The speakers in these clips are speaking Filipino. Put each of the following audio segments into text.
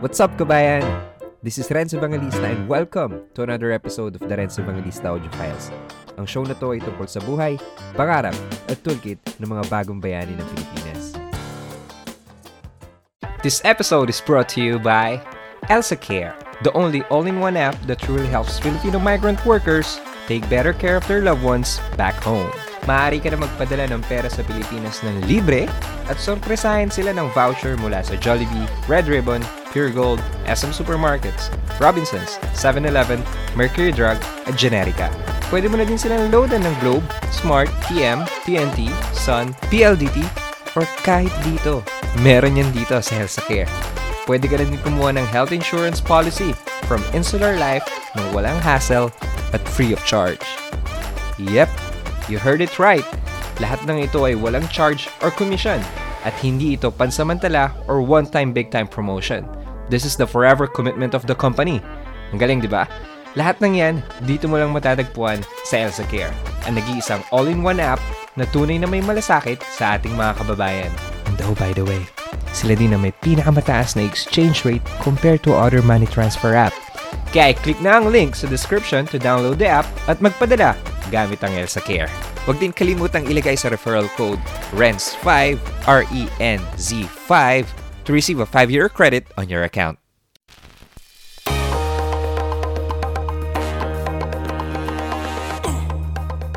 What's up, kabayan? This is Renzo Evangelista and welcome to another episode of the Renzo Evangelista Audio Files. Ang show na to ay tungkol sa buhay, pangarap, at toolkit ng mga bagong bayani ng Pilipinas. This episode is brought to you by Elsa Care, the only all-in-one app that truly helps Filipino migrant workers take better care of their loved ones back home. Maaari ka na magpadala ng pera sa Pilipinas ng libre at sorpresahin sila ng voucher mula sa Jollibee, Red Ribbon, Pure Gold, SM Supermarkets, Robinsons, 7-Eleven, Mercury Drug, at Generica. Pwede mo na din silang loadan ng Globe, Smart, TM, TNT, Sun, PLDT, or kahit dito. Meron yan dito sa Healthcare. Pwede ka na din kumuha ng health insurance policy from Insular Life ng walang hassle at free of charge. Yep, You heard it right. Lahat ng ito ay walang charge or commission at hindi ito pansamantala or one-time big-time promotion. This is the forever commitment of the company. Ang galing, di ba? Lahat ng yan, dito mo lang matatagpuan sa Elsa Care, ang nag-iisang all-in-one app na tunay na may malasakit sa ating mga kababayan. And oh, by the way, sila din na may pinakamataas na exchange rate compared to other money transfer app. Kaya click na ang link sa description to download the app at magpadala gamit ang Elsa Care. Huwag din kalimutang ilagay sa referral code RENZ5, R-E-N-Z-5 to receive a 5-year credit on your account.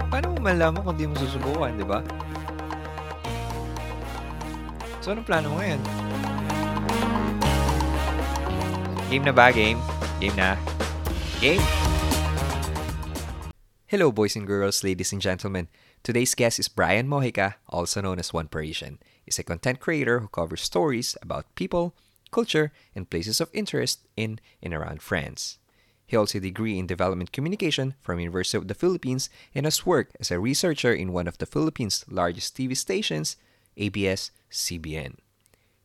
Paano mo malaman kung di mo susubukan, di ba? So, anong plano mo ngayon? Game na ba? Game? Game na? Game! Hello, boys and girls, ladies and gentlemen. Today's guest is Brian Mojica, also known as One Parisian. He's a content creator who covers stories about people, culture, and places of interest in and around France. He holds a degree in development communication from University of the Philippines and has worked as a researcher in one of the Philippines' largest TV stations, ABS-CBN.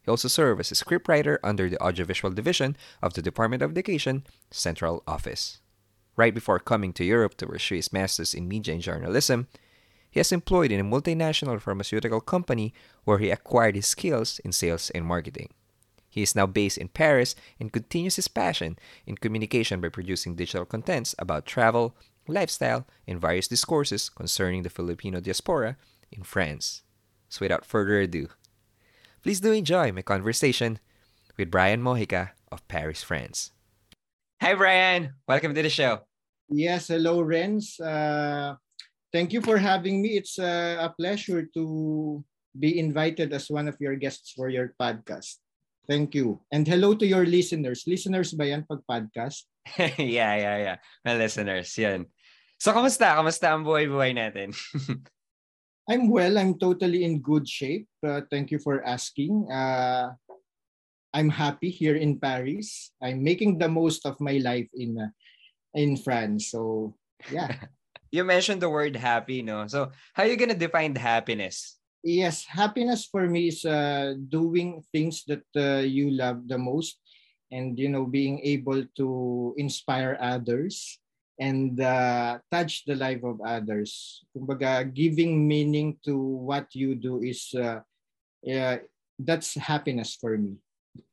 He also served as a scriptwriter under the Audiovisual Division of the Department of Education Central Office. Right before coming to Europe to pursue his master's in media and journalism, he has employed in a multinational pharmaceutical company where he acquired his skills in sales and marketing. He is now based in Paris and continues his passion in communication by producing digital contents about travel, lifestyle, and various discourses concerning the Filipino diaspora in France. So without further ado, please do enjoy my conversation with Brian Mojica of Paris, France. Hi, Brian. Welcome to the show. Yes, hello, Renz. Uh, thank you for having me. It's uh, a pleasure to be invited as one of your guests for your podcast. Thank you. And hello to your listeners. Listeners ba yan pag podcast? yeah, yeah, yeah. My listeners, yan. So, kamusta? Kamusta ang buhay-buhay natin? I'm well. I'm totally in good shape. Uh, thank you for asking. Uh, I'm happy here in Paris. I'm making the most of my life in uh, in France. So, yeah. you mentioned the word happy, no? So, how are you gonna define happiness? Yes, happiness for me is uh, doing things that uh, you love the most and, you know, being able to inspire others and uh, touch the life of others. Kumbaga, giving meaning to what you do is, uh, uh, that's happiness for me.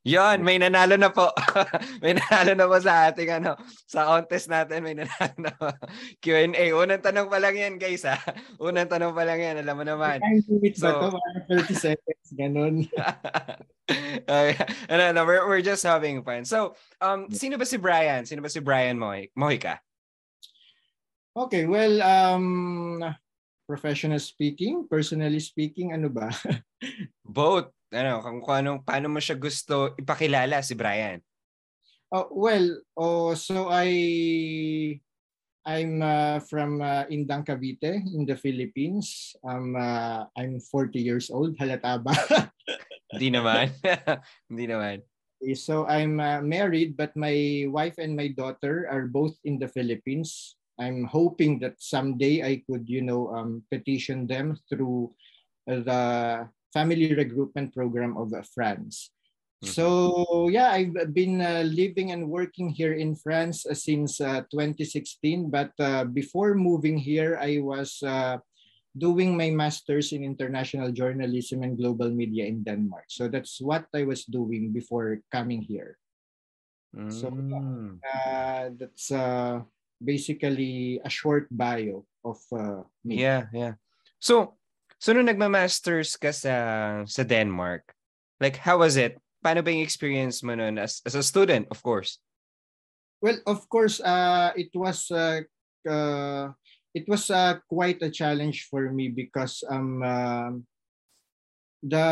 Yon, may nanalo na po. may nanalo na po sa ating ano, sa contest natin may nanalo na po. Q&A. Unang tanong pa lang yan, guys ha. Unang tanong pa lang yan, alam mo naman. So, ba to? 30 seconds, ganun. uh, ano, no, we're, we're just having fun. So, um, sino ba si Brian? Sino ba si Brian Mohi Mojica? Okay, well, um, professional speaking, personally speaking, ano ba? Both ano, kung, kung anong, paano mo siya gusto ipakilala si Brian? Oh, well, oh, so I I'm uh, from uh, Indang Cavite in the Philippines. Um, uh, I'm 40 years old. Halata ba? Hindi naman. Hindi naman. So I'm uh, married, but my wife and my daughter are both in the Philippines. I'm hoping that someday I could, you know, um, petition them through the family regroupment program of France. Mm-hmm. So yeah, I've been uh, living and working here in France uh, since uh, 2016. But uh, before moving here, I was uh, doing my master's in international journalism and global media in Denmark. So that's what I was doing before coming here. Mm. So uh, that's uh, basically a short bio of uh, me. Yeah, yeah. So, so nung nagma-masters ka sa, sa Denmark, like how was it? Paano ba yung experience mo nun as, as a student, of course? Well, of course, uh, it was uh, uh, it was uh, quite a challenge for me because um uh, the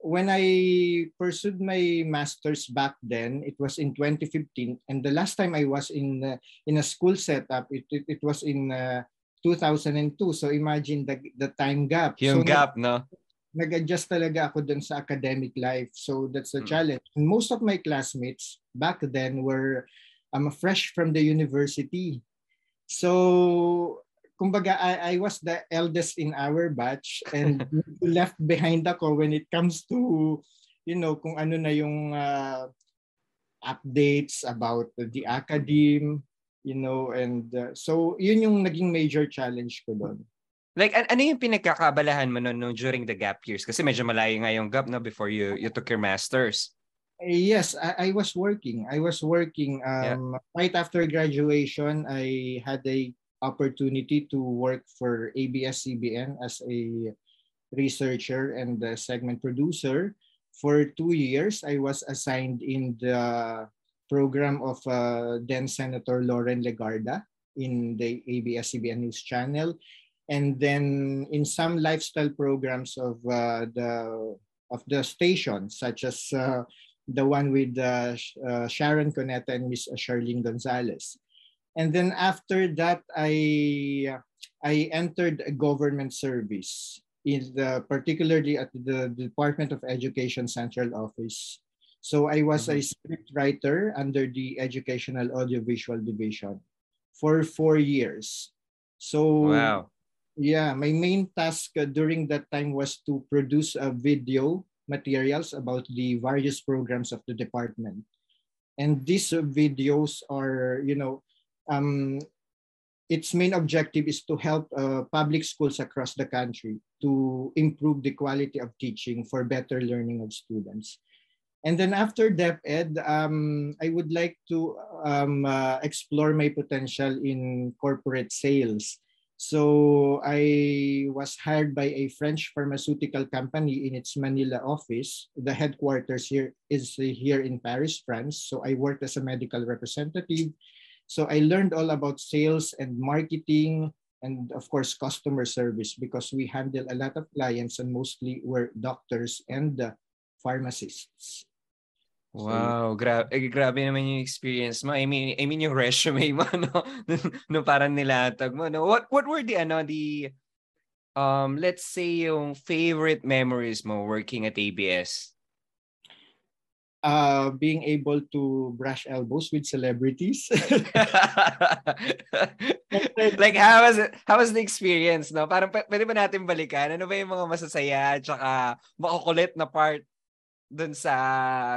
when I pursued my master's back then, it was in 2015, and the last time I was in uh, in a school setup, it it, it was in uh, 2002. So imagine the the time gap. Yung so, gap, no? Nag-adjust talaga ako dun sa academic life. So that's the Mm. challenge. And most of my classmates back then were um, fresh from the university. So kumbaga I, I was the eldest in our batch and left behind ako when it comes to you know kung ano na yung uh, updates about the academe you know and uh, so yun yung naging major challenge ko doon Like, an- ano yung pinagkakabalahan mo nun, nung during the gap years? Kasi medyo malayo nga yung gap no, before you you took your masters. Yes I, I was working I was working um, right after graduation I had a opportunity to work for ABS-CBN as a researcher and a segment producer for two years I was assigned in the program of uh, then Senator Lauren Legarda in the ABS-CBN News Channel and then in some lifestyle programs of uh, the of the station such as uh, the one with uh, uh, Sharon Coneta and Miss Charlene Gonzalez. And then after that, I I entered a government service in the particularly at the Department of Education Central Office. So I was a script writer under the Educational Audiovisual Division for four years. So Wow. yeah, my main task uh, during that time was to produce a video materials about the various programs of the department. And these videos are, you know, um, its main objective is to help uh, public schools across the country to improve the quality of teaching for better learning of students. And then after DepEd, um, I would like to um, uh, explore my potential in corporate sales. So I was hired by a French pharmaceutical company in its Manila office. The headquarters here is here in Paris, France. So I worked as a medical representative. So I learned all about sales and marketing and of course customer service because we handle a lot of clients and mostly were doctors and uh, pharmacists. Wow, gra eh, grabe naman yung experience mo. I mean, I mean yung resume mo no, no parang nilatag mo. No? What what were the ano the um let's say yung favorite memories mo working at ABS? Uh, being able to brush elbows with celebrities. like how was it how was the experience no? Parang p- pwede ba natin balikan? Ano ba yung mga masasaya at saka makukulit na part dun sa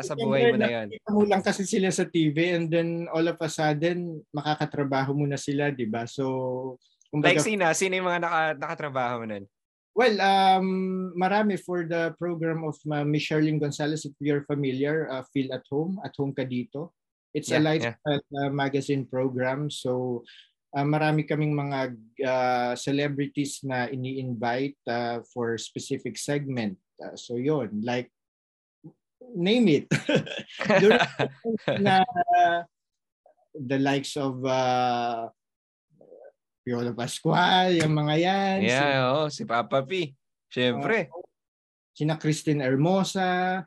sa buhay mo na yon Nakikita mo lang kasi sila sa TV and then all of a sudden makakatrabaho mo na sila, 'di ba? So like kumbaga, sino? Sino yung mga naka, nakatrabaho mo nun well, um marami for the program of uh, Miss Charlene Gonzalez if you're familiar, uh, Feel at Home, At Home Ka Dito. It's a Yeah, lifestyle uh, magazine program. So uh, marami kaming mga uh, celebrities na ini-invite uh, for specific segment. Uh, so yon like name it. During na uh, the likes of uh, Piolo Pascual, yung mga yan. si- yeah oh si Papa P syempre sina Christine Hermosa.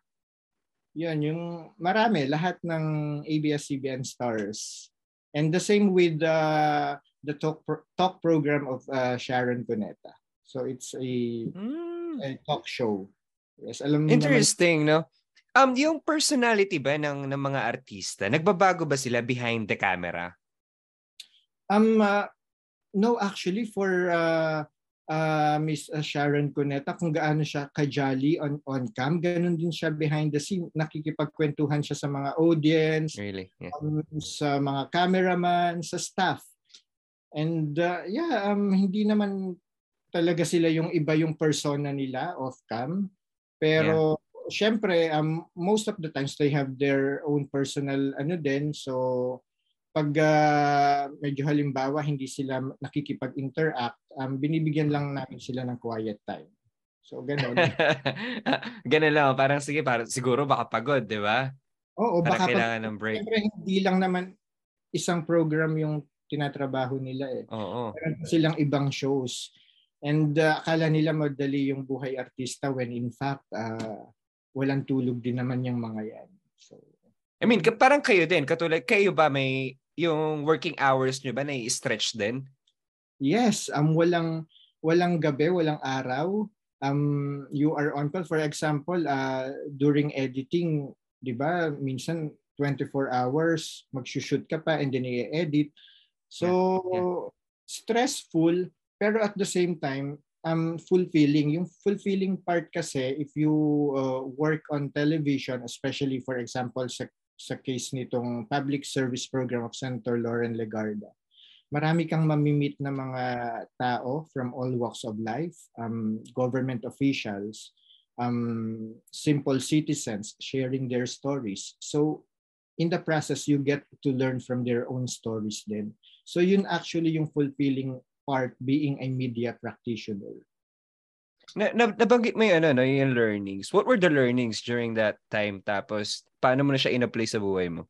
Yun, yung marami, lahat ng ABS-CBN stars. And the same with uh, the talk, pro- talk program of uh, Sharon Cuneta. So it's a, Hmm, a talk show. Yes, alam mo naman, interesting no um yung personality ba ng ng mga artista nagbabago ba sila behind the camera um, uh, no, actually, for uh, uh, Miss uh, Sharon Cuneta, kung gaano siya kajali on, on cam, ganun din siya behind the scene. Nakikipagkwentuhan siya sa mga audience, really yeah. um, sa mga cameraman, sa staff. And uh, yeah, um, hindi naman talaga sila yung iba yung persona nila off cam. Pero syempre, um, most of the times they have their own personal ano din. So, pag uh, medyo halimbawa hindi sila nakikipag-interact, um, binibigyan lang namin sila ng quiet time. So, ganun. ganun lang. Parang sige, parang, siguro baka pagod, di ba? Oo, Para baka kailangan ng break. Siyempre, hindi lang naman isang program yung tinatrabaho nila eh. Oo. Meron silang ibang shows. And uh, akala nila madali yung buhay artista when in fact, uh, walang tulog din naman yung mga yan. So, I mean, parang kayo din, katulad, kayo ba may yung working hours nyo ba na-stretch din? Yes, um walang walang gabi, walang araw. Um you are on call for example, uh during editing, 'di ba? Minsan 24 hours magsushoot ka pa and then i-edit. So yeah, yeah. stressful pero at the same time um fulfilling. Yung fulfilling part kasi if you uh, work on television, especially for example sa sa case nitong public service program of Senator Lauren Legarda. Marami kang mamimit na mga tao from all walks of life, um, government officials, um, simple citizens sharing their stories. So in the process, you get to learn from their own stories then. So yun actually yung fulfilling part being a media practitioner. Na, na, nabanggit mo yung, ano, no, yung learnings. What were the learnings during that time? Tapos, paano mo na siya in-apply sa buhay mo?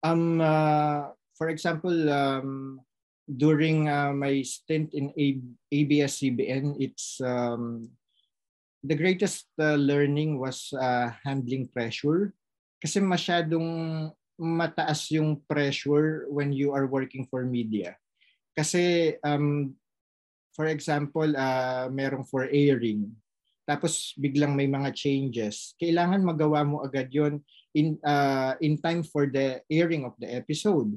Um, uh, for example, um, during uh, my stint in A- ABS-CBN, it's um, the greatest uh, learning was uh, handling pressure. Kasi masyadong mataas yung pressure when you are working for media. Kasi um, for example, uh, merong for airing, tapos biglang may mga changes, kailangan magawa mo agad yon in, uh, in time for the airing of the episode.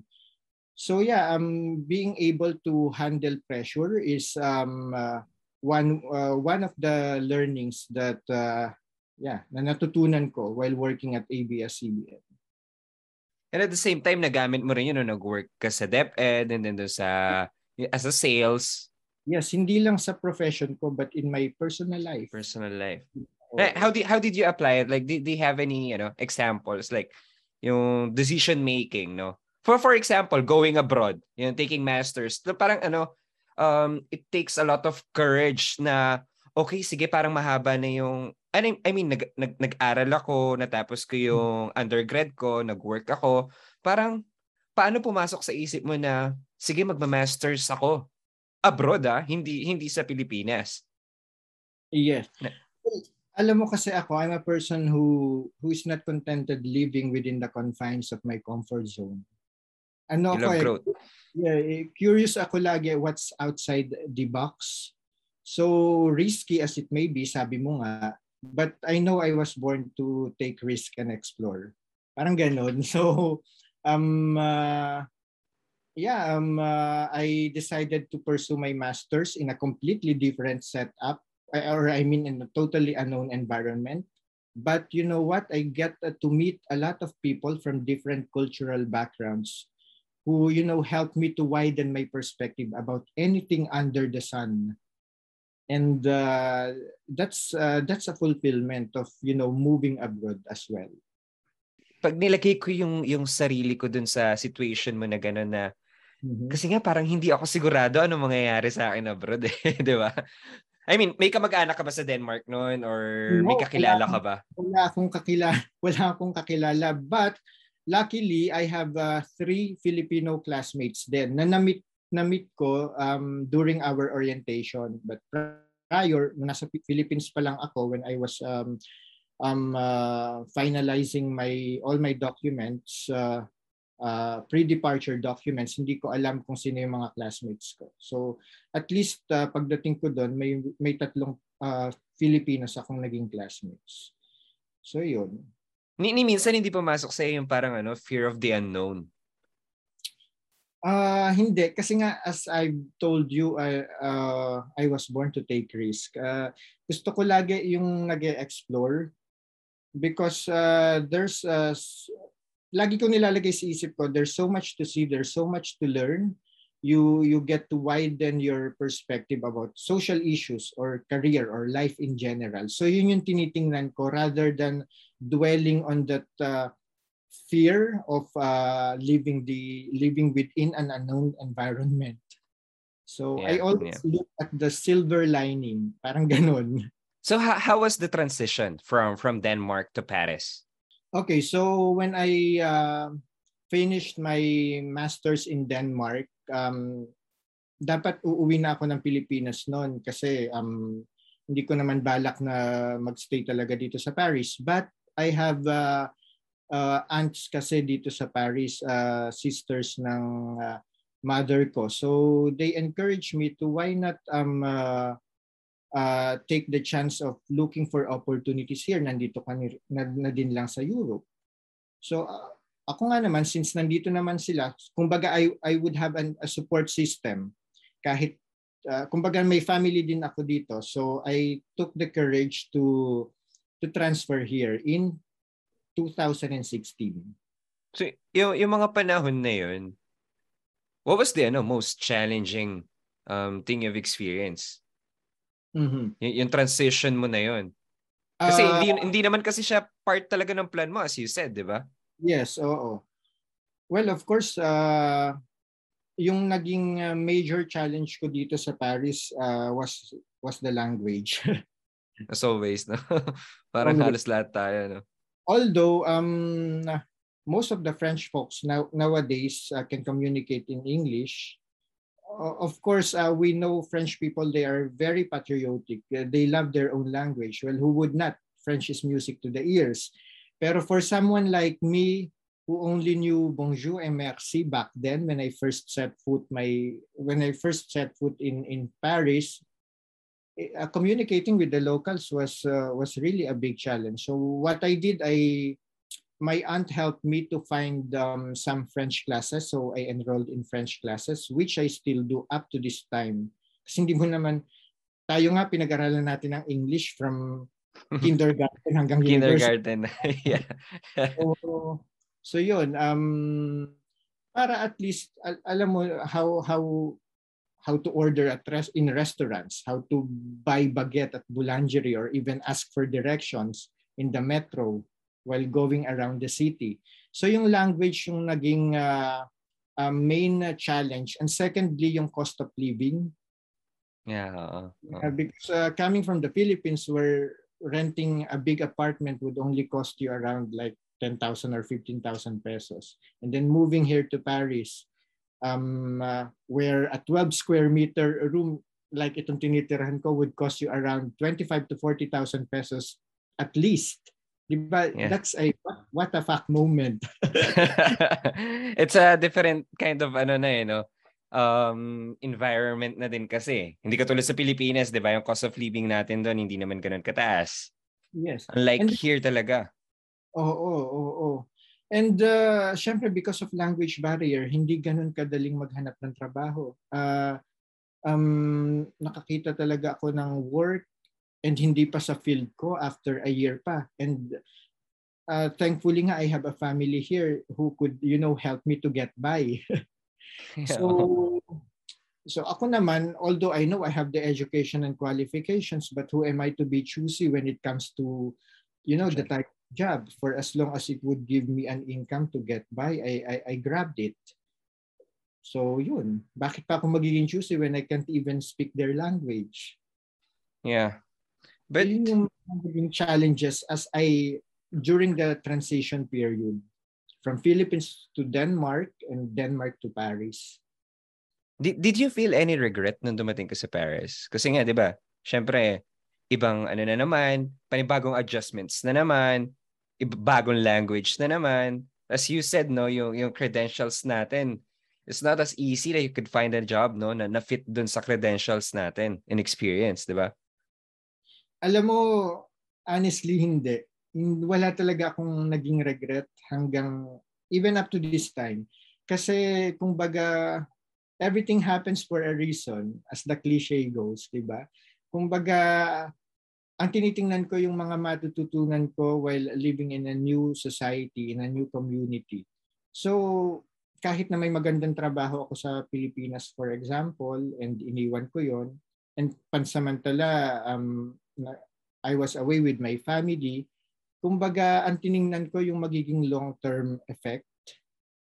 So yeah, um, being able to handle pressure is um, uh, one uh, one of the learnings that uh, yeah na natutunan ko while working at ABS-CBN. And at the same time, nagamit mo rin yun, no, nag-work ka sa DepEd and then sa as a sales Yes, hindi lang sa profession ko but in my personal life. Personal life. Oh. How did how did you apply it? Like did they have any, you know, examples like yung decision making, no? For for example, going abroad, you know, taking masters. Parang ano, um it takes a lot of courage na okay, sige, parang mahaba na yung I mean, nag, nag, nag-aral ako, natapos ko yung undergrad ko, nag-work ako. Parang, paano pumasok sa isip mo na, sige, magma-masters ako? Abroad ah, hindi hindi sa Pilipinas. Yes. Alam mo kasi ako, I'm a person who who is not contented living within the confines of my comfort zone. Ano ako, eh, growth. yeah, eh, curious ako lagi what's outside the box. So risky as it may be, sabi mo nga, but I know I was born to take risk and explore. Parang ganun. So um uh, yeah, um, uh, I decided to pursue my master's in a completely different setup, or I mean, in a totally unknown environment. But you know what? I get uh, to meet a lot of people from different cultural backgrounds who, you know, help me to widen my perspective about anything under the sun. And uh, that's uh, that's a fulfillment of you know moving abroad as well. Pag nilagay ko yung yung sarili ko dun sa situation mo na gano'n na Mm-hmm. Kasi nga parang hindi ako sigurado ano mangyayari sa akin abroad eh, 'di ba? I mean, may kamag-anak ka ba sa Denmark noon or no, may kakilala wala, ka ba? Wala akong kakilala, wala akong kakilala but luckily I have uh, three Filipino classmates din na na-meet na-meet ko um, during our orientation but prior nasa Philippines pa lang ako when I was um, um uh, finalizing my all my documents uh, uh, pre-departure documents, hindi ko alam kung sino yung mga classmates ko. So at least uh, pagdating ko doon, may, may tatlong uh, Filipinos akong naging classmates. So yun. Ni, ni minsan hindi pumasok sa yung parang ano, fear of the unknown. Uh, hindi kasi nga as I told you I uh, I was born to take risk. Uh, gusto ko lagi yung nag-explore because uh, there's uh, lagi ko nilalagay sa isip ko, there's so much to see, there's so much to learn. you you get to widen your perspective about social issues or career or life in general. So yun yung tinitingnan ko rather than dwelling on that uh, fear of uh, living the living within an unknown environment. So yeah, I always yeah. look at the silver lining, parang ganun. So how, how was the transition from from Denmark to Paris? Okay, so when I uh, finished my masters in Denmark, um, dapat uuwi na ako ng Pilipinas noon kasi um, hindi ko naman balak na magstay talaga dito sa Paris. But I have uh, uh, aunts kasi dito sa Paris, uh, sisters ng uh, mother ko. So they encourage me to why not um, uh, uh, take the chance of looking for opportunities here. Nandito ka na, na din lang sa Europe. So uh, ako nga naman, since nandito naman sila, kumbaga I, I would have an, a support system. Kahit, uh, kumbaga may family din ako dito. So I took the courage to to transfer here in 2016. So yung, yung mga panahon na yun, what was the ano, most challenging um, thing you've experienced? Mm-hmm. Y- yung transition mo na yun. Kasi uh, hindi, hindi naman kasi siya part talaga ng plan mo as you said, di ba? Yes, oo. Well, of course, uh, yung naging uh, major challenge ko dito sa Paris uh, was was the language. As always, no? Parang Always. halos lahat tayo, no? Although, um, most of the French folks now nowadays uh, can communicate in English. Of course, uh, we know French people, they are very patriotic. They love their own language. Well, who would not? French is music to the ears. Pero for someone like me who only knew bonjour and merci back then when I first set foot my when I first set foot in in Paris, uh, communicating with the locals was uh, was really a big challenge. So what I did, I my aunt helped me to find um, some French classes. So I enrolled in French classes, which I still do up to this time. Kasi hindi mo naman, tayo nga pinag-aralan natin ang English from kindergarten hanggang kindergarten. yeah. so, so yun, um para at least al- alam mo how how how to order at res- in restaurants, how to buy baguette at boulangerie or even ask for directions in the metro while going around the city. So yung language yung naging uh, uh, main challenge and secondly yung cost of living. Yeah. Uh, uh. because uh, coming from the Philippines where renting a big apartment would only cost you around like 10,000 or 15,000 pesos. And then moving here to Paris, um, uh, where a 12 square meter room like itong tinitirahan ko would cost you around 25 to 40,000 pesos at least. Diba? Yeah. That's a what, what a fuck moment. it's a different kind of ano na eh, no? um, environment na din kasi. Hindi katulad sa Pilipinas, di ba? Yung cost of living natin doon, hindi naman ganun kataas. Yes. Unlike And, here talaga. Oo, oo, oo. Oh. And uh, syempre, because of language barrier, hindi ganun kadaling maghanap ng trabaho. Uh, um, nakakita talaga ako ng work and hindi pa sa field ko after a year pa. And uh, thankfully nga, I have a family here who could, you know, help me to get by. So, so ako naman, although I know I have the education and qualifications, but who am I to be choosy when it comes to, you know, the type of job? For as long as it would give me an income to get by, I, I, I grabbed it. So yun, bakit pa ako magiging choosy when I can't even speak their language? Yeah. But yun yung challenges as I during the transition period from Philippines to Denmark and Denmark to Paris. Did, did you feel any regret nung dumating ka sa Paris? Kasi nga, di ba, syempre, ibang ano na naman, panibagong adjustments na naman, bagong language na naman. As you said, no, yung, yung credentials natin, it's not as easy that you could find a job no na na-fit dun sa credentials natin and experience, di ba? Alam mo, honestly, hindi wala talaga akong naging regret hanggang even up to this time. Kasi kung baga everything happens for a reason as the cliche goes, 'di ba? Kung baga ang tinitingnan ko yung mga matututunan ko while living in a new society, in a new community. So kahit na may magandang trabaho ako sa Pilipinas, for example, and iniwan ko yon and pansamantala, um, I was away with my family, kumbaga, ang tiningnan ko yung magiging long-term effect,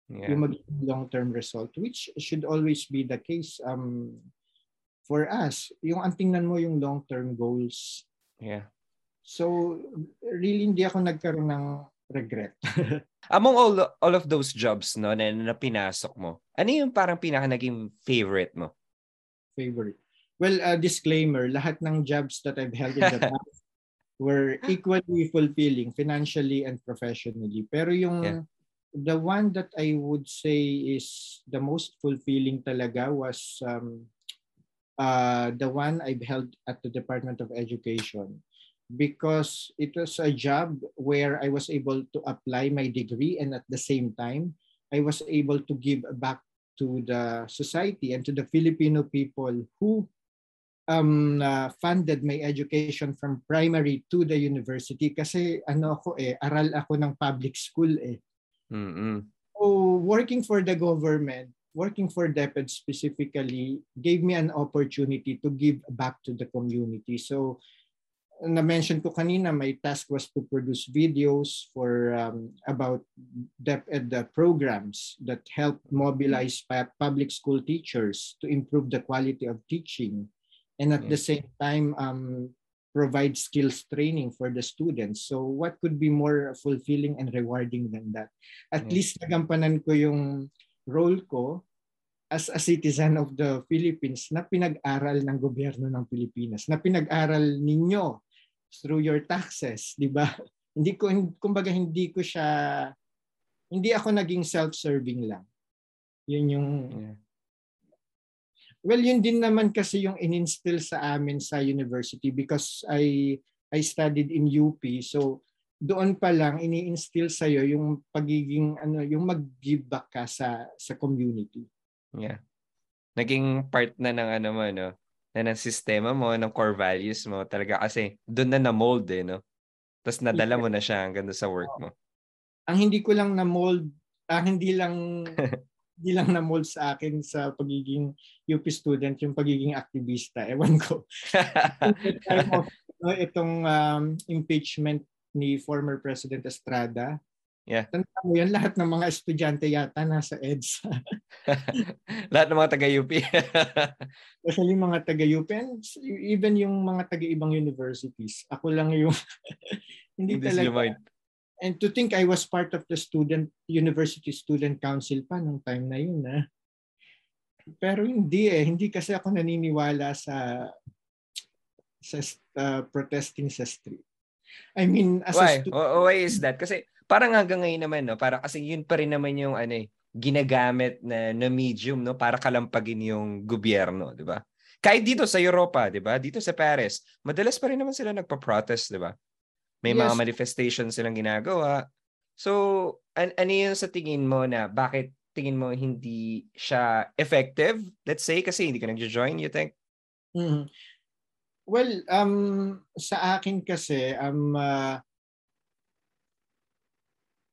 yeah. yung magiging long-term result, which should always be the case um, for us. Yung ang tingnan mo yung long-term goals. Yeah. So, really, hindi ako nagkaroon ng regret. Among all all of those jobs no na, na pinasok mo, ano yung parang pinaka naging favorite mo? Favorite. Well, uh, disclaimer, lahat ng jobs that I've held in the past were equally fulfilling financially and professionally. Pero yung yeah. the one that I would say is the most fulfilling talaga was um, uh, the one I've held at the Department of Education because it was a job where I was able to apply my degree and at the same time, I was able to give back to the society and to the Filipino people who um, uh, funded my education from primary to the university kasi ano ako eh, aral ako ng public school eh. Mm-hmm. So working for the government, working for DepEd specifically gave me an opportunity to give back to the community. So na-mention ko kanina, my task was to produce videos for um, about DepEd uh, programs that help mobilize public school teachers to improve the quality of teaching and at the same time um, provide skills training for the students. So what could be more fulfilling and rewarding than that? At least nagampanan ko yung role ko as a citizen of the Philippines na pinag-aral ng gobyerno ng Pilipinas, na pinag-aral ninyo through your taxes, di ba? Hindi ko, kumbaga hindi ko siya, hindi ako naging self-serving lang. Yun yung, yeah. Well, yun din naman kasi yung in-instill sa amin sa university because I, I studied in UP. So, doon pa lang ini-instill sa iyo yung pagiging ano yung mag-give back ka sa sa community. Yeah. Naging part na ng ano mo no na ng sistema mo, ng core values mo talaga kasi doon na na-mold eh, no? Tapos nadala mo na siya hanggang sa work mo. Ang hindi ko lang na-mold, ah, hindi lang hindi lang na-mold sa akin sa pagiging UP student, yung pagiging aktivista. Ewan ko. of, no, itong um, impeachment ni former President Estrada, Yeah. Tanda mo yan, lahat ng mga estudyante yata nasa EDSA. lahat ng mga taga-UP. Especially mga taga-UP and even yung mga taga-ibang universities. Ako lang yung hindi talaga. And to think I was part of the student university student council pa nung time na yun. Ha? Pero hindi eh. Hindi kasi ako naniniwala sa sa uh, protesting sa street. I mean, as why? a student, why is that? Kasi parang hanggang ngayon naman no, para kasi yun pa rin naman yung ano eh, ginagamit na, na medium no para kalampagin yung gobyerno, 'di ba? Kahit dito sa Europa, 'di ba? Dito sa Paris, madalas pa rin naman sila nagpa-protest, 'di ba? May yes. mga manifestations silang ginagawa. So, an ano yung sa tingin mo na bakit tingin mo hindi siya effective? Let's say kasi hindi ka nag-join, you think? Mm-hmm. Well, um sa akin kasi um uh,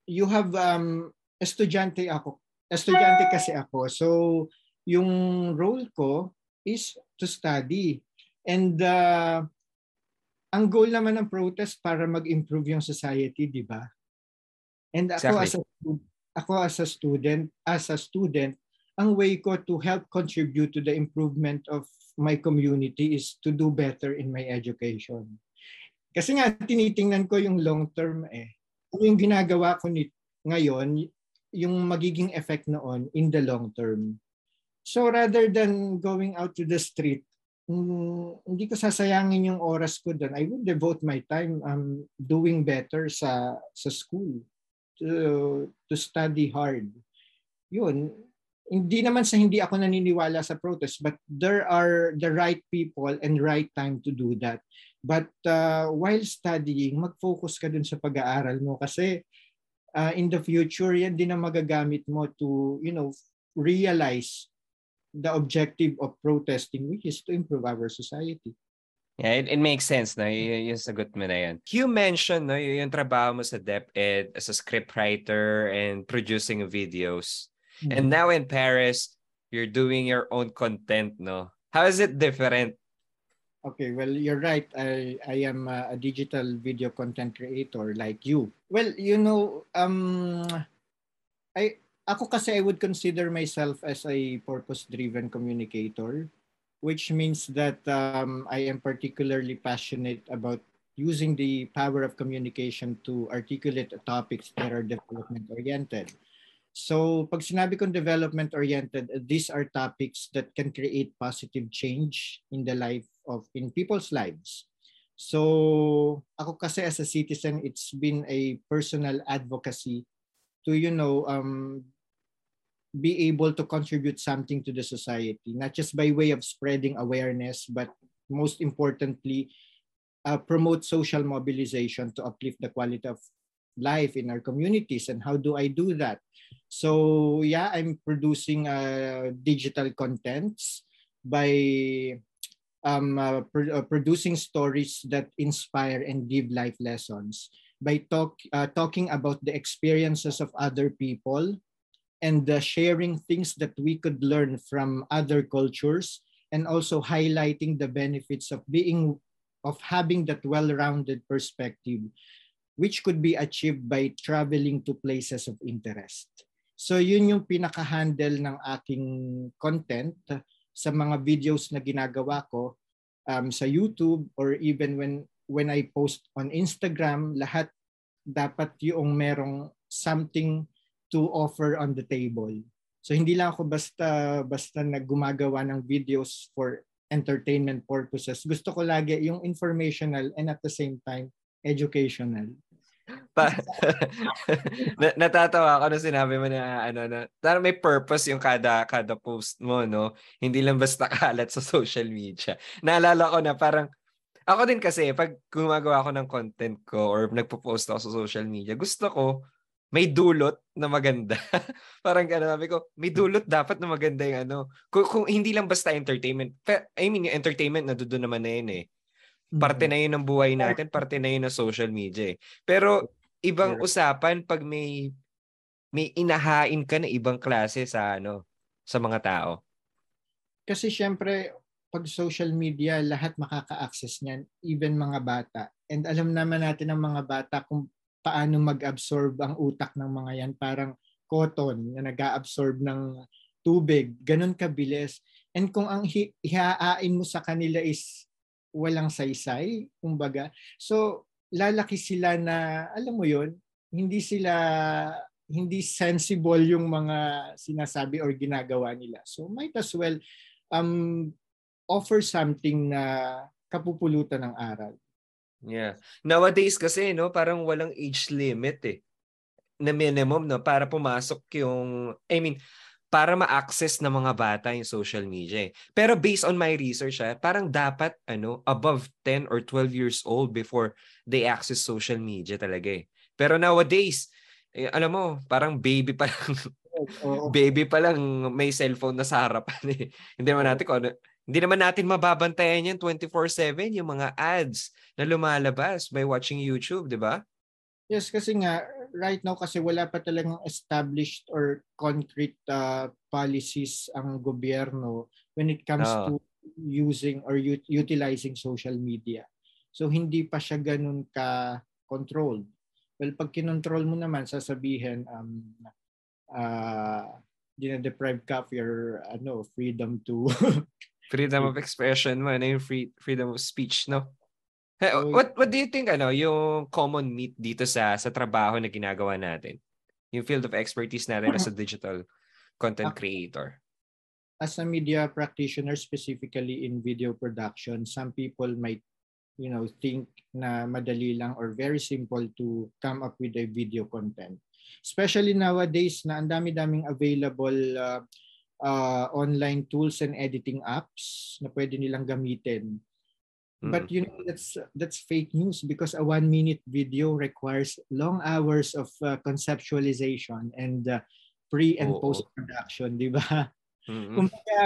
you have um estudyante ako. Estudyante kasi ako. So yung role ko is to study. And uh, ang goal naman ng protest para mag-improve yung society, di ba? And ako exactly. as a ako as a student, as a student, ang way ko to help contribute to the improvement of my community is to do better in my education. Kasi nga tinitingnan ko yung long term eh ano yung ginagawa ko ni, ngayon, yung magiging effect noon in the long term. So rather than going out to the street, mm, hindi ko sasayangin yung oras ko doon. I would devote my time um, doing better sa sa school to, to study hard. Yun. Hindi naman sa hindi ako naniniwala sa protest, but there are the right people and right time to do that. But uh, while studying, mag-focus ka dun sa pag-aaral mo kasi uh, in the future, yan din ang magagamit mo to, you know, realize the objective of protesting which is to improve our society. Yeah, it, it makes sense na y- yung sagot mo na yan. You mentioned no, yung trabaho mo sa DepEd as a scriptwriter and producing videos. Mm-hmm. And now in Paris, you're doing your own content, no? How is it different? Okay, well, you're right. I I am a, a digital video content creator like you. Well, you know, um I ako kasi I would consider myself as a purpose-driven communicator, which means that um, I am particularly passionate about using the power of communication to articulate topics that are development-oriented. So pag sinabi kong development-oriented, these are topics that can create positive change in the life of, in people's lives. So ako kasi as a citizen, it's been a personal advocacy to, you know, um, be able to contribute something to the society, not just by way of spreading awareness, but most importantly, uh, promote social mobilization to uplift the quality of life in our communities. And how do I do that? So yeah, I'm producing uh, digital contents by um, uh, pr- uh, producing stories that inspire and give life lessons by talk uh, talking about the experiences of other people and uh, sharing things that we could learn from other cultures and also highlighting the benefits of being of having that well-rounded perspective which could be achieved by traveling to places of interest. So yun yung pinaka-handle ng aking content sa mga videos na ginagawa ko um, sa YouTube or even when when I post on Instagram, lahat dapat yung merong something to offer on the table. So hindi lang ako basta basta naggumagawa ng videos for entertainment purposes. Gusto ko lagi yung informational and at the same time educational pa natatawa ako na sinabi mo na ano na parang may purpose yung kada kada post mo no hindi lang basta kalat sa social media naalala ko na parang ako din kasi pag gumagawa ako ng content ko or nagpo-post ako sa social media gusto ko may dulot na maganda. Parang ano, sabi ko, may dulot dapat na maganda yung ano. Kung, kung hindi lang basta entertainment. I mean, yung entertainment na doon naman na yun eh. Parte mm-hmm. na yun ng buhay natin, parte na yun ng social media. Eh. Pero ibang usapan pag may may inahain ka na ibang klase sa ano sa mga tao. Kasi syempre pag social media lahat makaka-access niyan, even mga bata. And alam naman natin ng mga bata kung paano mag-absorb ang utak ng mga yan, parang cotton na nag-absorb ng tubig, ganun kabilis. And kung ang hi- ihaain mo sa kanila is walang saysay, kumbaga. So, lalaki sila na, alam mo yon hindi sila, hindi sensible yung mga sinasabi or ginagawa nila. So, might as well um, offer something na kapupulutan ng aral. Yeah. Nowadays kasi, no, parang walang age limit eh na minimum no para pumasok yung I mean para ma-access ng mga bata yung social media. Eh. Pero based on my research, ah, parang dapat ano above 10 or 12 years old before they access social media talaga eh. Pero nowadays, eh, alam mo, parang baby pa lang baby pa lang may cellphone na sa harapan eh. Hindi naman natin ano, hindi naman natin mababantayan yan 24/7 yung mga ads na lumalabas by watching YouTube, 'di ba? Yes, kasi nga right now kasi wala pa talagang established or concrete uh, policies ang gobyerno when it comes oh. to using or u- utilizing social media. So hindi pa siya ganun ka controlled. Well, pag kinontrol mo naman, sasabihin um uh dina-deprive ka of your ano, freedom to freedom of expression mo, ano yung free, freedom of speech, no? Hey, what what do you think ano yung common meat dito sa sa trabaho na ginagawa natin? Yung field of expertise natin as a digital content creator. As a media practitioner specifically in video production, some people might you know think na madali lang or very simple to come up with a video content. Especially nowadays na ang dami-daming available uh, uh, online tools and editing apps na pwede nilang gamitin Mm. But you know that's that's fake news because a one minute video requires long hours of uh, conceptualization and uh, pre and oh, post production, di ba? Mm-hmm. Kumbaga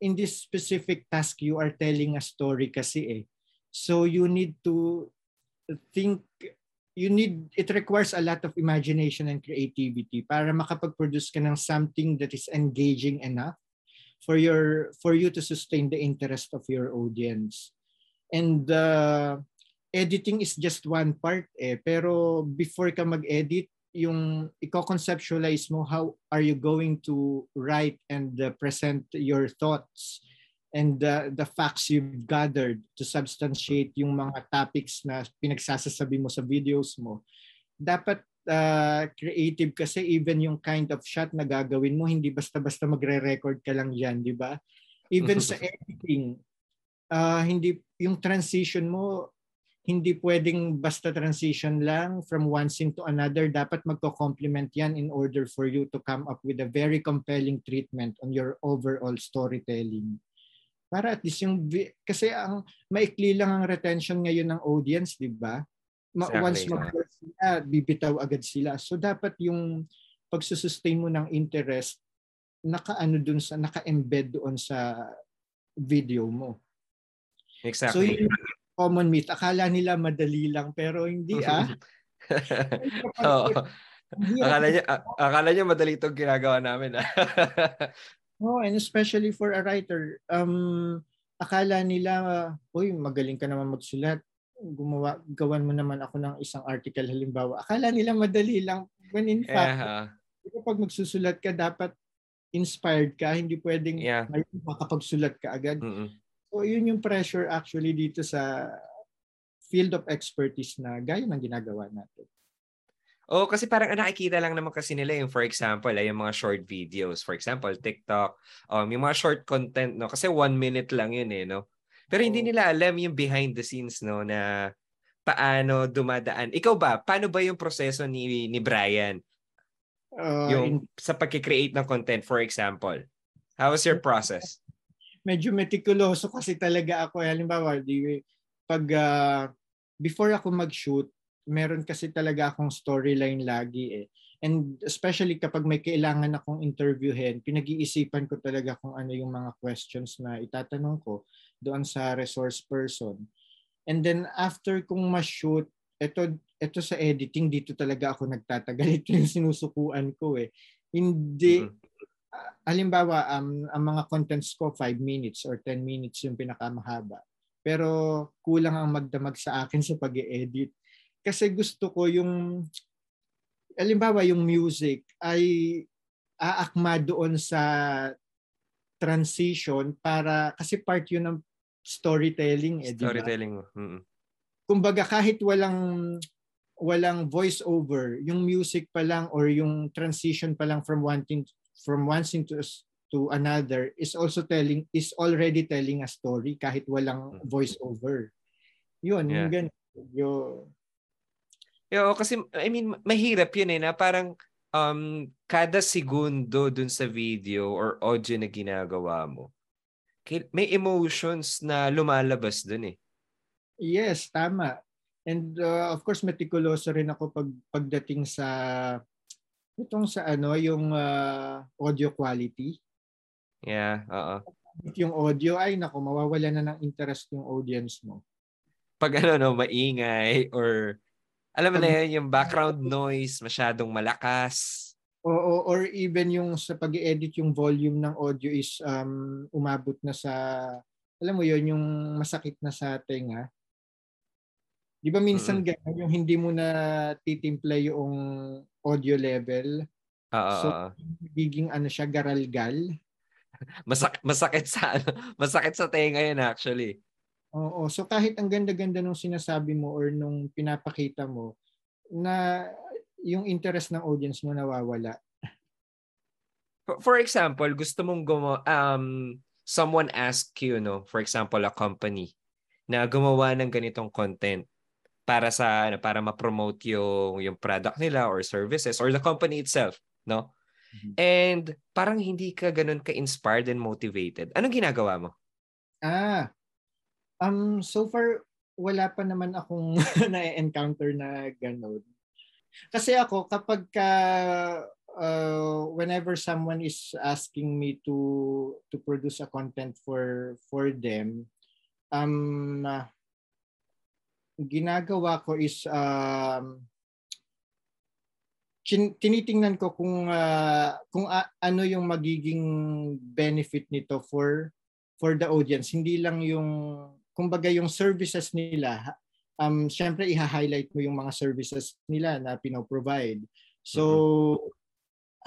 in this specific task you are telling a story kasi eh. So you need to think you need it requires a lot of imagination and creativity para makapag-produce ka ng something that is engaging enough for your for you to sustain the interest of your audience. And uh, editing is just one part eh. Pero before ka mag-edit yung i-conceptualize mo how are you going to write and uh, present your thoughts and the, the facts you've gathered to substantiate yung mga topics na pinagsasasabi mo sa videos mo. Dapat uh, creative kasi even yung kind of shot na gagawin mo, hindi basta-basta magre-record ka lang yan, di ba? Even sa editing, uh, hindi yung transition mo, hindi pwedeng basta transition lang from one scene to another. Dapat magko-complement yan in order for you to come up with a very compelling treatment on your overall storytelling. Para at least yung, kasi ang maikli lang ang retention ngayon ng audience, di ba? Exactly. Once mag sila, bibitaw agad sila. So dapat yung pagsusustain mo ng interest, naka-ano dun sa, naka-embed doon sa video mo. Exactly. So yung common myth, akala nila madali lang pero hindi ah. Oo. akala niya akala niya madali 'tong ginagawa namin ah. Oh, and especially for a writer, um, akala nila, uy, magaling ka naman magsulat. Gumawa, gawan mo naman ako ng isang article halimbawa. Akala nila madali lang. When in fact, yeah. pag magsusulat ka, dapat inspired ka. Hindi pwedeng yeah. makapagsulat ka agad. Mm-mm. So, yun yung pressure actually dito sa field of expertise na gaya ng ginagawa natin. Oh, kasi parang nakikita lang naman kasi nila yung for example, ay yung mga short videos. For example, TikTok, um, yung mga short content, no? Kasi one minute lang yun eh, no? Pero hindi nila alam yung behind the scenes, no? Na paano dumadaan. Ikaw ba, paano ba yung proseso ni, ni Brian? Uh, yung in, sa pagkikreate ng content, for example. How was your process? Medyo meticuloso kasi talaga ako. Halimbawa, di, pag uh, before ako mag-shoot, meron kasi talaga akong storyline lagi eh. And especially kapag may kailangan akong interviewin, pinag-iisipan ko talaga kung ano yung mga questions na itatanong ko doon sa resource person. And then after kong ma-shoot, ito, ito sa editing, dito talaga ako nagtatagal. Ito yung sinusukuan ko eh. Hindi, mm-hmm. halimbawa, um, ang mga contents ko 5 minutes or 10 minutes yung pinakamahaba. Pero kulang ang magdamag sa akin sa pag edit kasi gusto ko yung alimbawa yung music ay aakma doon sa transition para kasi part yun ng storytelling eh, storytelling diba? mm-hmm. kumbaga kahit walang walang voice over yung music pa lang or yung transition pa lang from one thing from one scene to to another is also telling is already telling a story kahit walang voice over yun yeah. yung ganun yung Yo, kasi I mean mahirap 'yun eh na parang um kada segundo dun sa video or audio na ginagawa mo may emotions na lumalabas dun eh. Yes, tama. And uh, of course meticuloso rin ako pag pagdating sa itong sa ano yung uh, audio quality. Yeah, oo. Yung audio ay nako mawawala na ng interest yung audience mo. Pag ano no maingay or alam mo na yun, yung background noise masyadong malakas. Oo, or even yung sa pag edit yung volume ng audio is um, umabot na sa, alam mo yun, yung masakit na sa tenga. Di ba minsan mm-hmm. gano'n, yung hindi mo na titimpla yung audio level. Oo. So, biging ano siya, garalgal. Masak masakit sa ano, masakit sa tenga yun actually. Oo. So kahit ang ganda-ganda nung sinasabi mo or nung pinapakita mo na yung interest ng audience mo nawawala. For example, gusto mong gumawa, um, someone ask you, no, for example, a company na gumawa ng ganitong content para sa ano, para ma-promote yung yung product nila or services or the company itself, no? Mm-hmm. And parang hindi ka ganun ka-inspired and motivated. Anong ginagawa mo? Ah, Um, so far, wala pa naman akong na-encounter na gano'n. Kasi ako, kapag ka, uh, whenever someone is asking me to to produce a content for for them, um, ginagawa ko is um, chin- tinitingnan ko kung uh, kung uh, ano yung magiging benefit nito for for the audience hindi lang yung kumbaga yung services nila um syempre i-highlight mo yung mga services nila na pino-provide so mm-hmm.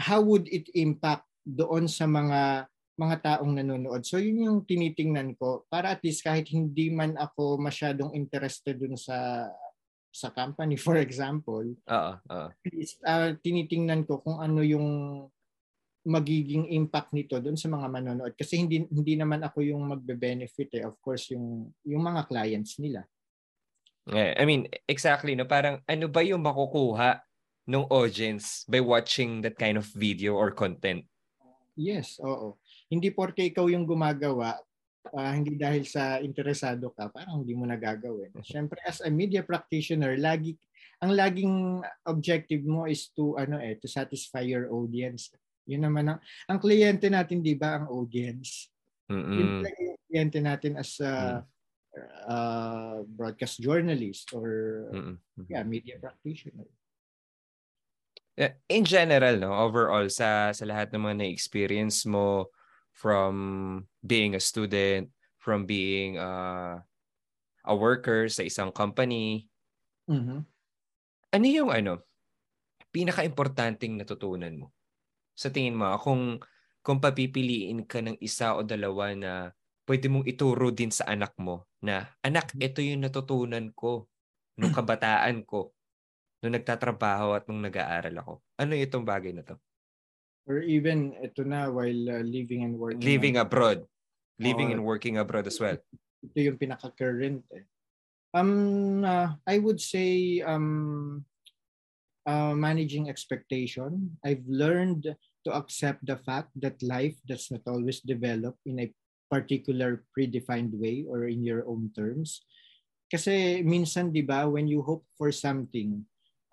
how would it impact doon sa mga mga taong nanonood. So yun yung tinitingnan ko para at least kahit hindi man ako masyadong interested dun sa sa company for example. Oo, oo. Uh, tinitingnan ko kung ano yung magiging impact nito doon sa mga manonood kasi hindi hindi naman ako yung magbe-benefit eh of course yung yung mga clients nila. Yeah, I mean exactly no parang ano ba yung makukuha ng audience by watching that kind of video or content? Yes, oo hindi porke ikaw yung gumagawa, uh, hindi dahil sa interesado ka, parang hindi mo nagagawin. Siyempre, as a media practitioner, lagi, ang laging objective mo is to, ano eh, to satisfy your audience. Yun naman ang, ang kliyente natin, di ba, ang audience. Yun talaga yung kliyente natin as a, mm. uh, broadcast journalist or Mm-mm. yeah, media practitioner. In general, no, overall sa sa lahat ng mga na-experience mo, from being a student, from being uh, a worker sa isang company. Mm-hmm. Ano yung ano, pinaka-importanting natutunan mo? Sa tingin mo, kung, kung papipiliin ka ng isa o dalawa na pwede mong ituro din sa anak mo na, anak, ito yung natutunan ko nung kabataan ko, nung nagtatrabaho at nung nag-aaral ako. Ano itong bagay na to? or even ito na while uh, living and working living abroad living and working abroad as well ito yung pinaka current eh. um uh, i would say um uh, managing expectation i've learned to accept the fact that life does not always develop in a particular predefined way or in your own terms kasi minsan 'di ba when you hope for something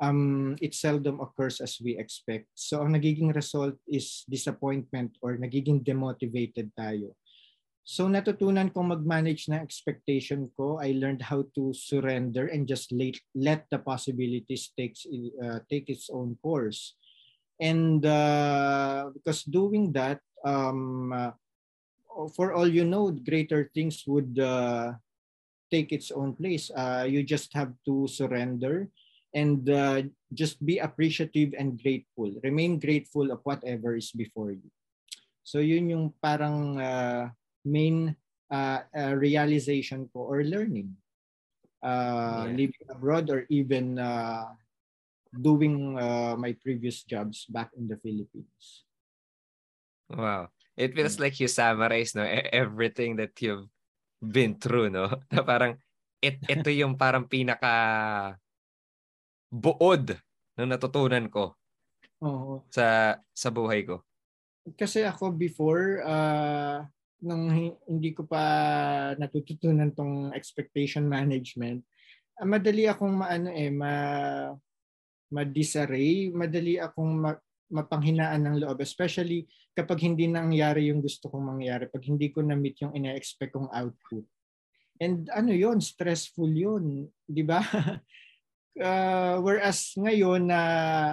um, it seldom occurs as we expect. So ang nagiging result is disappointment or nagiging demotivated tayo. So natutunan kong mag-manage na expectation ko. I learned how to surrender and just let, let the possibilities takes, uh, take its own course. And uh, because doing that, um, uh, for all you know, greater things would uh, take its own place. Uh, you just have to surrender and uh, just be appreciative and grateful. Remain grateful of whatever is before you. So yun yung parang uh, main uh, uh, realization ko or learning. Uh, yeah. Living abroad or even uh, doing uh, my previous jobs back in the Philippines. Wow. It feels like you summarize no everything that you've been through no. Na parang it, ito yung parang pinaka buod na natutunan ko Oo. sa sa buhay ko. Kasi ako before uh, nung hindi ko pa natututunan tong expectation management, uh, madali akong maano eh ma ma-disarray, madali akong ma, mapanghinaan ng loob especially kapag hindi nangyari yung gusto kong mangyari, pag hindi ko na-meet yung ina-expect kong output. And ano yon stressful yon di ba? uh, whereas ngayon na uh,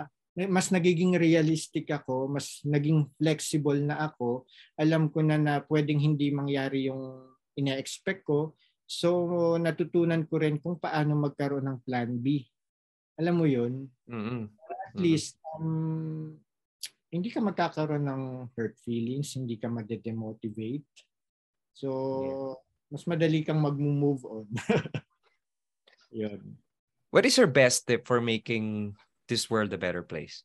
mas nagiging realistic ako, mas naging flexible na ako, alam ko na na pwedeng hindi mangyari yung ina-expect ko. So natutunan ko rin kung paano magkaroon ng plan B. Alam mo 'yun? Mm-hmm. At least um, hindi ka magkakaroon ng hurt feelings, hindi ka ma-demotivate. So yeah. mas madali kang mag-move on. 'Yun. What is your best tip for making this world a better place?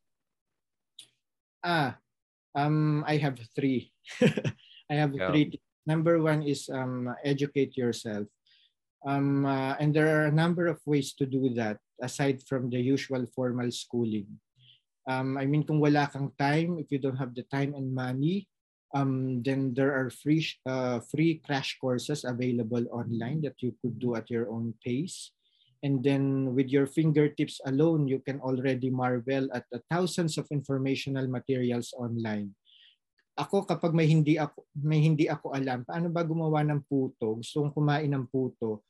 Ah, um, I have three. I have Go. three. Number one is um, educate yourself. Um, uh, and there are a number of ways to do that aside from the usual formal schooling. Um, I mean, kung wala kang time, if you don't have the time and money, um, then there are free uh, free crash courses available online that you could do at your own pace. And then with your fingertips alone, you can already marvel at the thousands of informational materials online. Ako kapag may hindi ako may hindi ako alam, paano ba gumawa ng puto? Gusto kong kumain ng puto.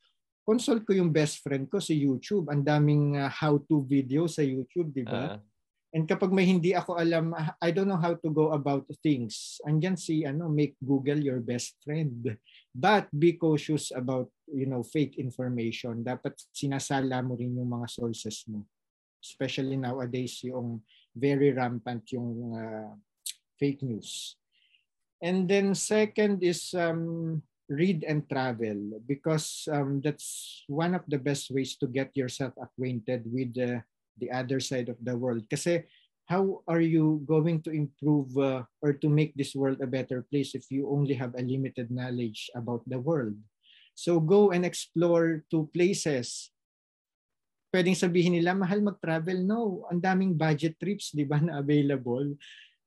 consult ko yung best friend ko si YouTube. Ang daming uh, how-to video sa YouTube, di ba? Uh. And kapag may hindi ako alam, ah, I don't know how to go about things. Andyan si ano, make Google your best friend. But be cautious about, you know, fake information. Dapat sinasala mo rin yung mga sources mo. Especially nowadays yung very rampant yung uh, fake news. And then second is um, read and travel because um, that's one of the best ways to get yourself acquainted with uh, the other side of the world. Kasi how are you going to improve uh, or to make this world a better place if you only have a limited knowledge about the world? So go and explore two places. Pwedeng sabihin nila, mahal mag-travel. No, ang daming budget trips, di ba, na available.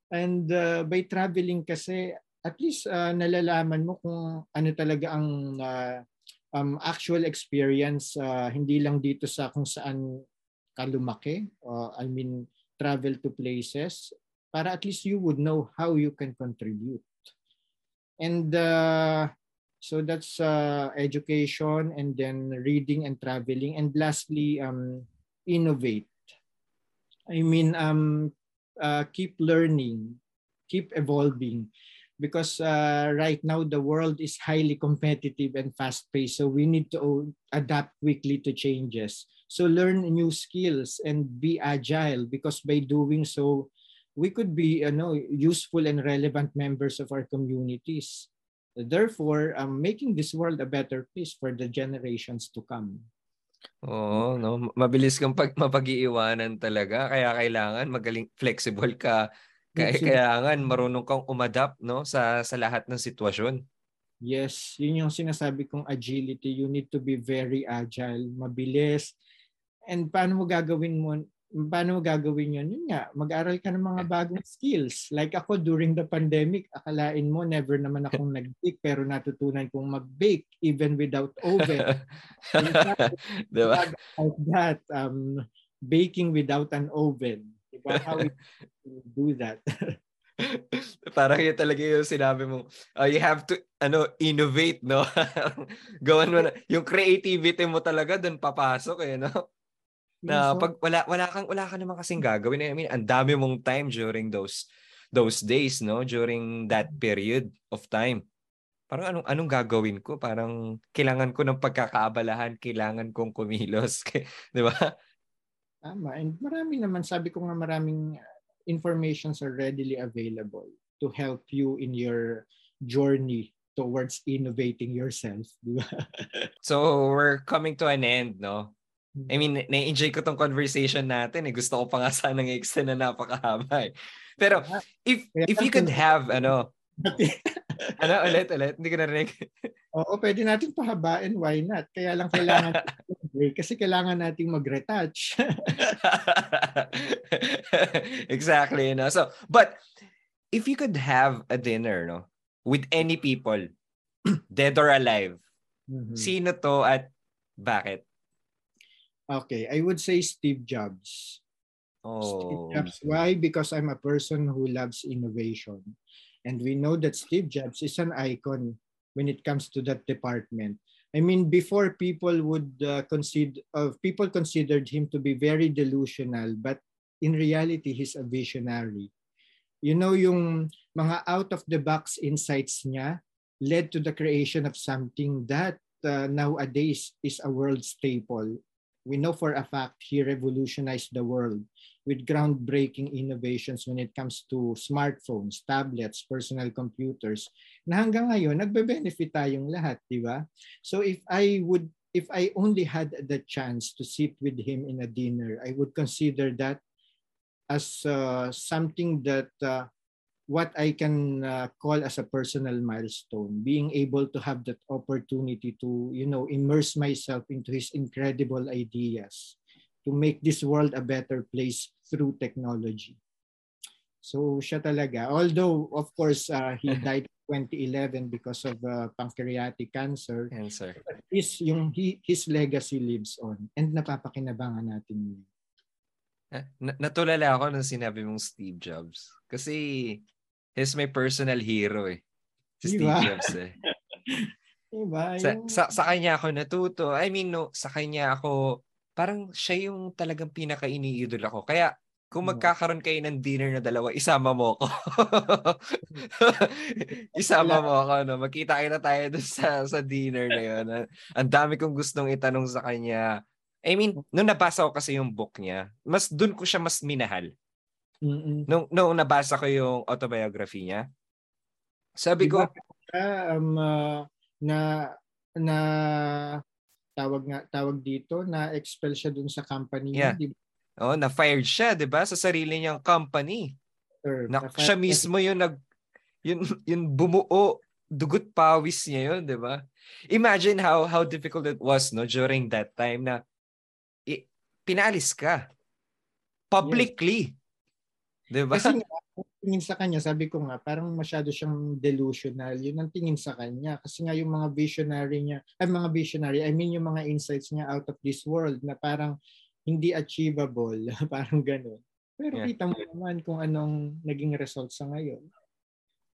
And uh, by traveling kasi, at least uh, nalalaman mo kung ano talaga ang uh, um, actual experience, uh, hindi lang dito sa kung saan ka lumaki, uh, I mean travel to places, para at least you would know how you can contribute. And uh, so that's uh, education and then reading and traveling. And lastly, um, innovate. I mean, um, uh, keep learning, keep evolving because uh, right now the world is highly competitive and fast paced so we need to adapt quickly to changes. So learn new skills and be agile because by doing so we could be you know useful and relevant members of our communities. Therefore um, making this world a better place for the generations to come. Oo, no? Mabilis kang pag mapag-iiwanan talaga. Kaya kailangan magaling flexible ka kaya kailangan marunong kang umadapt no sa sa lahat ng sitwasyon. Yes, yun yung sinasabi kong agility. You need to be very agile, mabilis. And paano mo gagawin mo paano mo gagawin yun? Yun nga, mag-aral ka ng mga bagong skills. Like ako during the pandemic, akalain mo never naman akong nag-bake pero natutunan kong mag-bake even without oven. diba? Like that, um, baking without an oven. Diba? How we do that. Parang yun talaga yung sinabi mo. Uh, you have to ano innovate, no? Gawan mo na. Yung creativity mo talaga doon papasok eh, no? Na pag wala wala kang wala ka naman kasing gagawin. I mean, ang dami mong time during those those days, no? During that period of time. Parang anong anong gagawin ko? Parang kailangan ko ng pagkakaabalahan, kailangan kong kumilos, 'di ba? Tama. And marami naman sabi ko nga maraming informations are readily available to help you in your journey towards innovating yourself. so we're coming to an end, no? I mean, na-enjoy ko tong conversation natin. Eh. Gusto ko pa nga sanang extend na napakahaba. Eh. Pero if if you could have ano ano ulit ulit hindi ko narinig. Oo, pwede natin pahabain, why not? Kaya lang kailangan break kasi kailangan nating mag-retouch. exactly, no. So, but if you could have a dinner, no, with any people, dead or alive, mm-hmm. sino to at bakit? Okay, I would say Steve Jobs. Oh. Steve Jobs. Why? Because I'm a person who loves innovation. And we know that Steve Jobs is an icon when it comes to that department. I mean, before people would uh, consider, uh, people considered him to be very delusional, but in reality, he's a visionary. You know, yung mga out-of-the-box insights niya led to the creation of something that uh, nowadays is a world staple. We know for a fact he revolutionized the world with groundbreaking innovations when it comes to smartphones, tablets, personal computers, na hanggang ngayon, nagbe-benefit tayong lahat, di ba? So if I would, if I only had the chance to sit with him in a dinner, I would consider that as uh, something that uh, what I can uh, call as a personal milestone, being able to have that opportunity to, you know, immerse myself into his incredible ideas to make this world a better place through technology. So siya talaga. Although, of course, uh, he died in 2011 because of uh, pancreatic cancer. Cancer. His, yung, he, his legacy lives on. And napapakinabangan natin yun. Ah, natulala ako nung sinabi mong Steve Jobs. Kasi he's my personal hero eh. Si Steve Jobs eh. Diba? Sa, Yung, sa, sa kanya ako natuto. I mean, no, sa kanya ako, parang siya yung talagang pinaka-iniidol ako. Kaya, kung Mm. magkakaroon kayo ng dinner na dalawa, isama mo ako. isama mo ako, no? Magkita kita tayo dun sa, sa dinner na yun. Ang dami kong gustong itanong sa kanya. I mean, nung nabasa ko kasi yung book niya, mas dun ko siya mas minahal. Mm-mm. Nung, nung nabasa ko yung autobiography niya, sabi ko, Diba, ah, um, ah, na na tawag nga tawag dito na expel siya dun sa company Yeah. niya, di ba? oh, na-fired siya, 'di ba? Sa sarili niyang company. Sir? Na, siya mismo yung nag yun, yun bumuo, dugot pawis niya yun, 'di ba? Imagine how how difficult it was no during that time na i, pinalis ka publicly. 'Di ba? Kasi nga, tingin sa kanya, sabi ko nga, parang masyado siyang delusional. Yun ang tingin sa kanya. Kasi nga yung mga visionary niya, ay mga visionary, I mean yung mga insights niya out of this world na parang hindi achievable. parang ganun. Pero Yeah. kita mo naman kung anong naging result sa ngayon.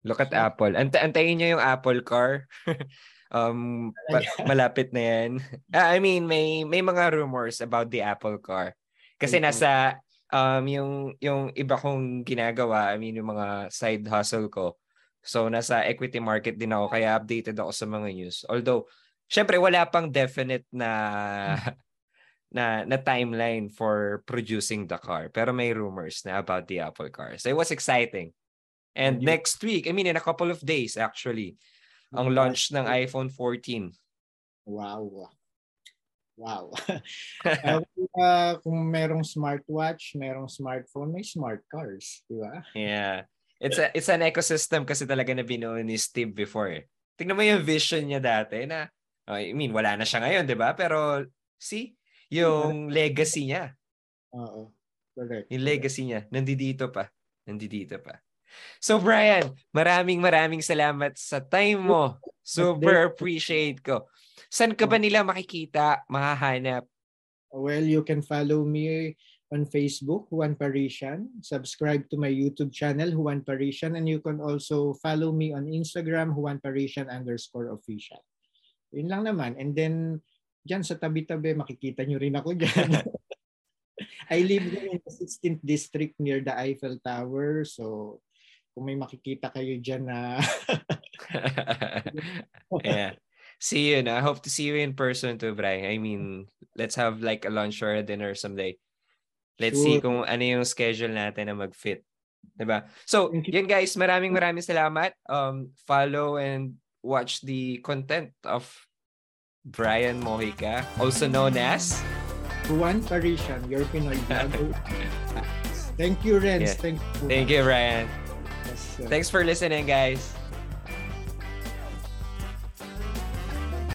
Look at Apple. Ant antayin niyo yung Apple car. um pa- malapit na 'yan. Ah, I mean, may may mga rumors about the Apple car. Kasi nasa um yung yung iba kong ginagawa, I mean yung mga side hustle ko. So nasa equity market din ako kaya updated ako sa mga news. Although syempre wala pang definite na na na timeline for producing the car. Pero may rumors na about the Apple car. So it was exciting. And Mhm. next week, I mean in a couple of days actually, ang launch ng iPhone 14. Wow. Wow. Ah, uh, kung merong smartwatch, merong smartphone, may smart cars, di ba? Yeah. It's a it's an ecosystem kasi talaga na binuo ni Steve before. Eh. Tingnan mo yung vision niya dati na oh, I mean wala na siya ngayon, 'di ba? Pero see, yung legacy niya, Oo. Correct. yung legacy niya nandito pa. Nandito pa. So Brian, maraming maraming salamat sa time mo. Super appreciate ko. Saan ka ba nila makikita, mahahanap? Well, you can follow me on Facebook, Juan Parisian. Subscribe to my YouTube channel, Juan Parisian. And you can also follow me on Instagram, Juan Parisian underscore official. Yun lang naman. And then, dyan sa tabi-tabi, makikita nyo rin ako dyan. I live in the 16th district near the Eiffel Tower. So, kung may makikita kayo dyan na yeah. See you na. I hope to see you in person too, Brian. I mean, let's have like a lunch or a dinner someday. Let's see Sure. kung ano yung schedule natin na mag-fit. Diba? So, yan guys, maraming maraming salamat. Um, follow and watch the content of Brian Mojica, also known as Juan Parisian, your Pinoy. Thank you, Renz. Yeah. Thank you. Thank you, Brian. Yes. Thanks for listening, guys.